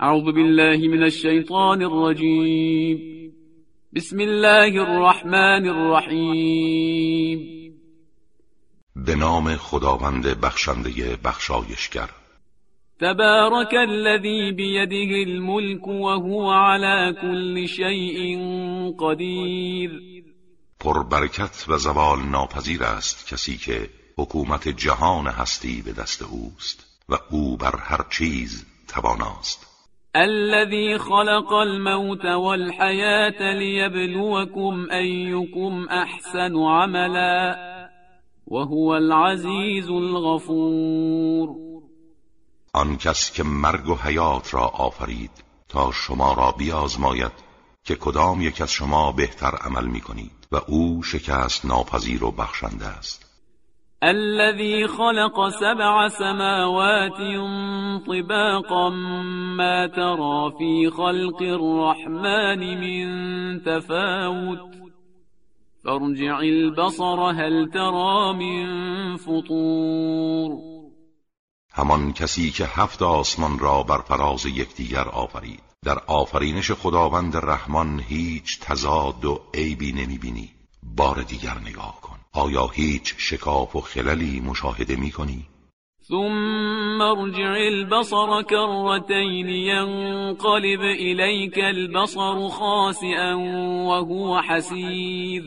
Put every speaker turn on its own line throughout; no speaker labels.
اعوذ بالله من الشیطان الرجیم بسم الله الرحمن الرحیم
به نام خداوند بخشنده بخشایشگر.
تبارك الذي بيده الملك وهو على كل شيء قدير
پربرکت و زوال ناپذیر است کسی که حکومت جهان هستی به دست اوست و او بر هر چیز تواناست.
الذي خلق الموت والحياة ليبلوكم أيكم أحسن عملا وهو العزيز الغفور.
آن کس که مرگ و حیات را آفرید تا شما را بیازماید که کدام یک از شما بهتر عمل می کنید و او شکست ناپذیر و بخشنده است.
الذي خلق سبع سماوات طباقا ما ترى في خلق الرحمن من تفاوت. فارجع البصر هل ترى من فطور.
همان کسی که هفت آسمان را بر فراز یکدیگر آفرید. در آفرینش خداوند رحمان هیچ تضاد و عیبی نمی‌بینی. بار دیگر نگاه کن. آیا هیچ شکاف و خللی مشاهده می کنی؟
ثم ارجع البصر كرتين ينقلب إليك البصر خاسئا وهو حسير.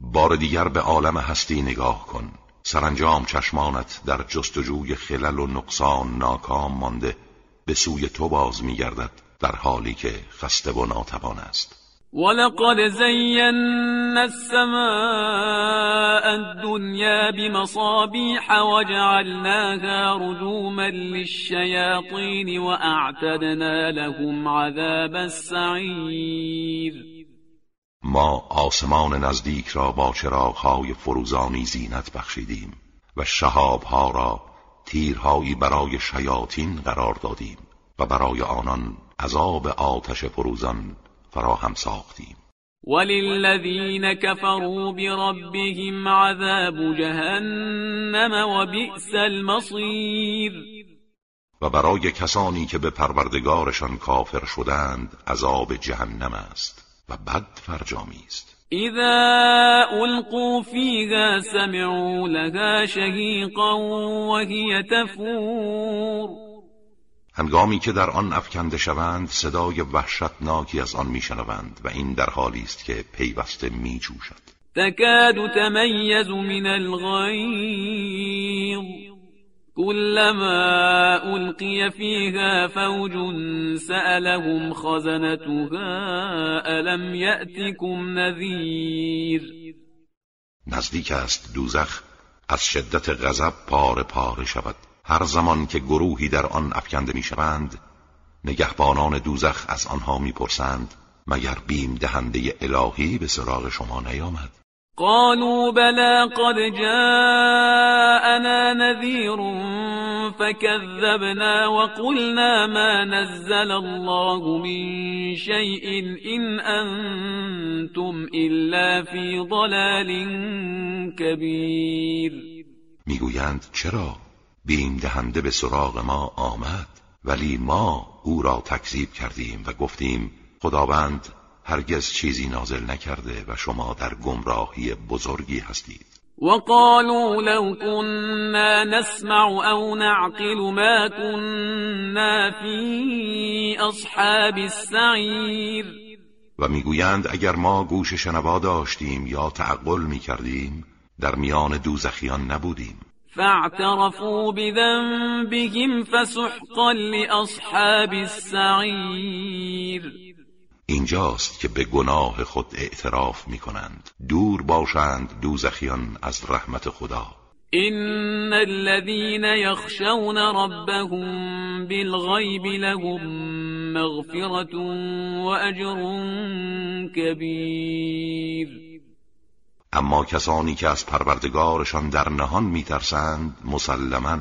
بار دیگر به عالم هستی نگاه کن. سرانجام چشمانت در جستجوی خلل و نقصان ناکام مانده. به سوی تو باز میگردد در حالی که خسته و ناتوان است.
ولقد زينا السماء الدنيا بمصابيح وجعلناها رجوما للشياطين وأعتدنا لهم عذاب السعير.
ما آسمان نزدیک را با چراغهای فروزانی زینت بخشیدیم و شهابها را تیرهایی برای شیاطین قرار دادیم و برای آنان عذاب آتش فروزان فراهم ساختیم.
وللذین كفروا بربهم عذاب جهنم و بئس المصیر.
و برای کسانی که به پروردگارشان کافر شدند عذاب جهنم است و بد فرجامی است.
اذا القوا فيها سمعوا لها شهيقا وهي تفور.
هنگامی که در آن افکنده شوند صدای وحشتناکی از آن میشنوند و این در حالی است که پیوسته میجوشد.
تکاد تمیز من الغیظ. كلما القی فيها فوج سألهم خزنتها الم یأتكم نذیر?
نزدیک است دوزخ از شدت غضب پاره پاره شود. هر زمان که گروهی در آن افکنده می‌شوند نگهبانان دوزخ از آنها می‌پرسند مگر بیم دهنده الهی به سراغ شما نیامد؟
قالوا بلى قد جاءنا نذير فكذبنا وقلنا ما نزل الله من شيء إن أنتم إلا في ضلال كبير
می‌گویند چرا؟ بیم دهنده به سراغ ما آمد ولی ما او را تکذیب کردیم و گفتیم خداوند هرگز چیزی نازل نکرده و شما در گمراهی بزرگی هستید.
وقالوا لو كنا نسمع او نعقل ما كنا في اصحاب السعیر.
و می‌گویند اگر ما گوش شنوا داشتیم یا تعقل می‌کردیم در میان دوزخیان نبودیم.
فاعترفوا بذنبهم فسحقا لأصحاب السعیر
اینجاست که به گناه خود اعتراف می کنند دور باشند دوزخیان از رحمت خدا.
این الذين يخشون ربهم بالغیب لهم مغفرة واجر كبير.
اما کسانی که از پروردگارشان در نهان میترسند مسلما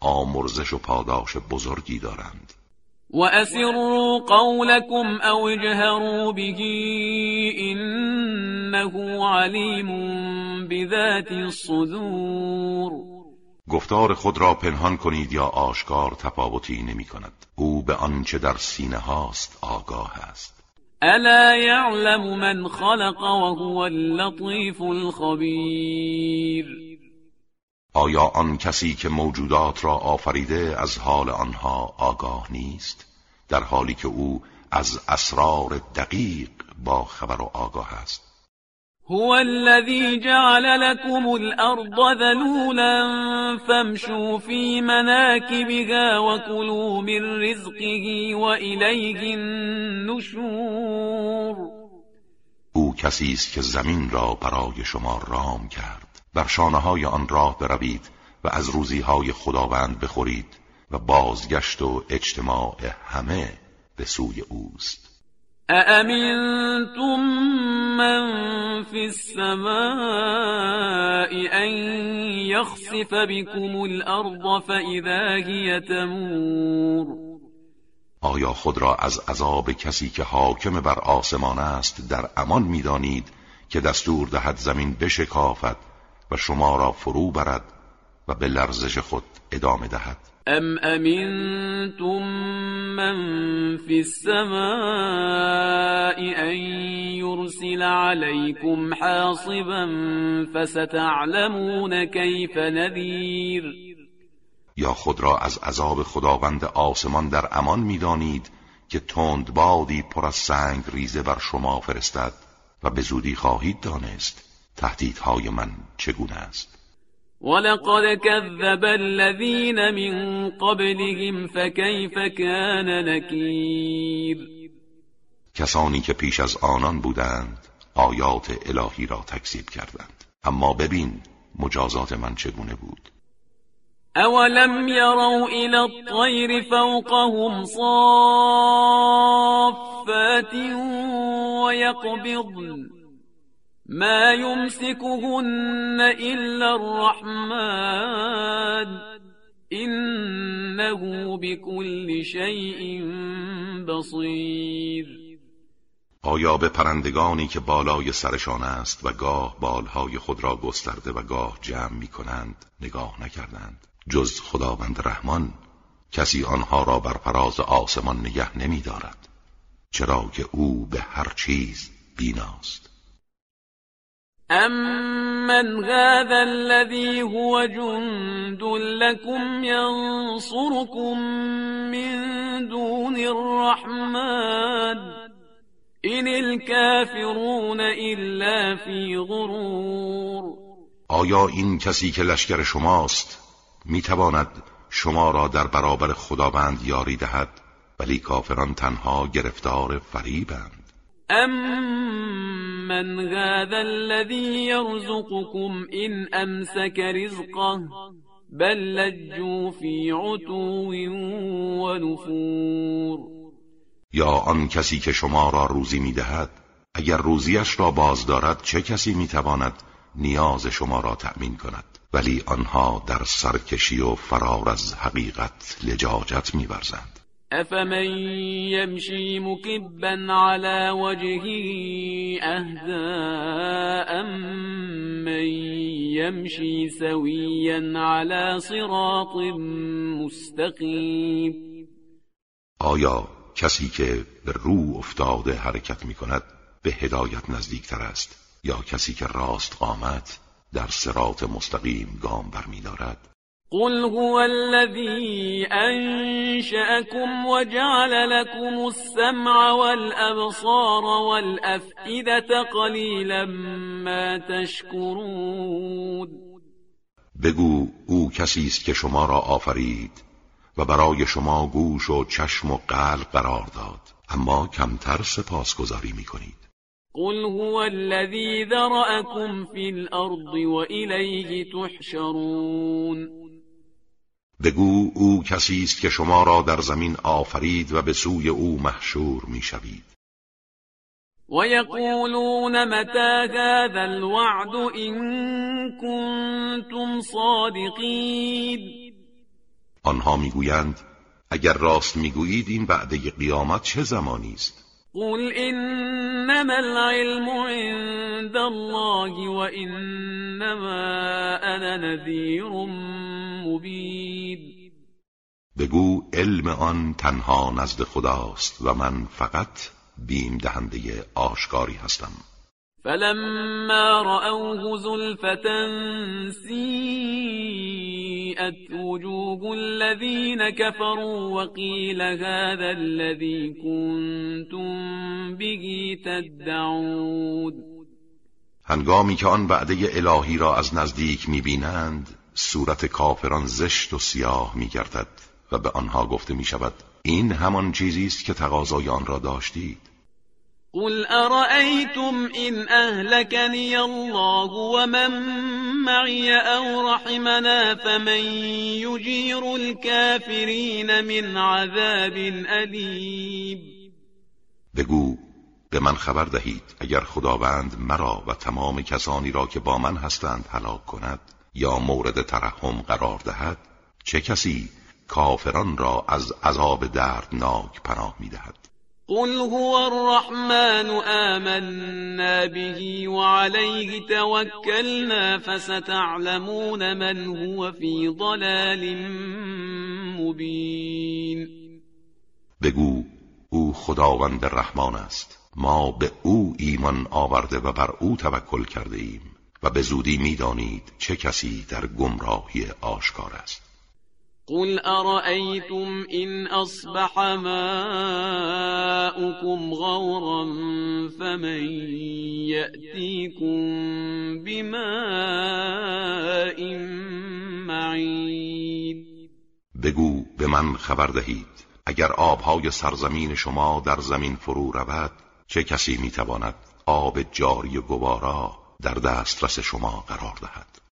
آمرزش و پاداش بزرگی دارند.
و اسروا قولكم او اجهروا به انه علیم بذات الصدور.
گفتار خود را پنهان کنید یا آشکار تفاوتی نمی کند او به آنچه در سینه هاست آگاه است.
الا یعلم من خلق وهو اللطیف الخبیر
آیا آن کسی که موجودات را آفریده از حال آنها آگاه نیست؟ در حالی که او از اسرار دقیق با خبر و آگاه است.
هو الذي جعل لكم الأرض ذلولا فامشوا في مناكبها وكلوا من رزقه وإليه النشور.
او کسی است که زمین را برای شما رام کرد بر شانه های آن راه بروید و از روزی های خداوند بخورید و بازگشت و اجتماع همه به سوی اوست.
أأمنتم من في السماء أن يخسف بكم الأرض فإذا هي تمور
آیا خود را از عذاب کسی که حاکم بر آسمان است در امان می‌دانید که دستور دهد زمین بشکافد و شما را فرو برد و به لرزش خود ادامه دهد؟
ام امنتم من في السماء ان يرسل عليكم حاصبا فستعلمون كيف نذير
یا خود را از عذاب خداوند آسمان در امان می‌دانید که تند بادی پر از سنگ ریزه بر شما فرستد و به زودی خواهید دانست تهدیدهای من چگونه است.
ولقد كذب الذين من قبلهم فكيف كان نكیر
کسانی که پیش از آنان بودند آیات الهی را تکذیب کردند. اما ببین مجازات من چگونه بود.
اولم يروا الى الطير فوقهم صافات ويقبضن ما يمسكهن إلا الرحمن. إنه بكل شيء بصير.
آیا به پرندگانی که بالای سرشان است و گاه بالهای خود را گسترده و گاه جمع می کنند نگاه نکردند؟ جز خداوند رحمان کسی آنها را بر فراز آسمان نگه نمی دارد. چرا که او به هر چیز بیناست.
أَمَّنْ هَذَا الَّذِي هُوَ جُندٌ لَّكُمْ يَنصُرُكُم مِّن دُونِ الرَّحْمَٰنِ إِنِ الْكَافِرُونَ إِلَّا فِي غُرُورٍ.
آیا این کسی که لشکر شماست می‌تواند شما را در برابر خداوند یاری دهد ولی کافران تنها گرفتار فریبند؟
أَمَّنْ هَذَا الَّذِي يَرْزُقُكُمْ إِنْ أَمْسَكَ رِزْقَهُ بَل لَّجُّوا فِي عُتُوٍّ وَنُفُورٍ
یا آن کسی که شما را روزی می‌دهد اگر روزیش را باز دارد چه کسی می‌تواند نیاز شما را تأمین کند؟ ولی آنها در سرکشی و فرار از حقیقت لجاجت میورزند.
أفمن يمشي مكبا على وجهه أهدى من يمشي سويا على صراط مستقیم
آیا کسی که به رو افتاده حرکت می کند به هدایت نزدیکتر است؟ یا کسی که راست قامت در صراط مستقیم گام برمیدارد؟
قل هو الذي أنشأكم وجعل لكم السمع والأبصار والأفئدة قليلا ما تشكرون.
بگو او کسی است که شما را آفرید و برای شما گوش و چشم و قلب قرار داد اما کمتر سپاسگزاری می‌کنید.
قل هو الذي ذرأكم في الأرض وإليه تحشرون.
بگو او کسی است که شما را در زمین آفرید و به سوی او محشور می‌شوید.
یقولون متى هذا الوعد إن كنتم صادقین
آنها می‌گویند اگر راست می‌گویید این وعده قیامت چه زمانی است؟
قل انما العلم عند الله وانما انا نذیر مبین.
بگو علم آن تنها نزد خداست و من فقط بیم دهنده آشکاری هستم.
فلما رأوه زلفة سیئت وجوه الذين كفروا وقيل هذا الذي كنتم به تدعون.
هنگامی که آن وعده الهی را از نزدیک می‌بینند صورت کافران زشت و سیاه میگردد و به آنها گفته می شود این همان چیزی است که تقاضای آن را داشتید.
قل أرأيتم إن أهلكني الله ومن معي أو رحمنا فمن يجير الكافرين من عذاب أليم
بگو به من خبر دهید اگر خداوند مرا و تمام کسانی را که با من هستند هلاک کند. یا مورد ترحم قرار دهد چه کسی کافران را از عذاب دردناک پناه می‌دهد؟
قل هو الرحمن آمنا به وعليه توكلنا فستعلمون من هو في ضلال مبين
بگو او خداوند رحمان است. ما به او ایمان آورده و بر او توکل کرده ایم. و به زودی می‌دانید چه کسی در گمراهی آشکار است.
قل أرأيتم إن أصبح ماؤكم غورا فمن يأتيكم بماء معين
بگو به من خبر دهید اگر آبهای سرزمین شما در زمین فرو رود چه کسی می‌تواند آب جاری گوارا در دسترس شما قرار دهد.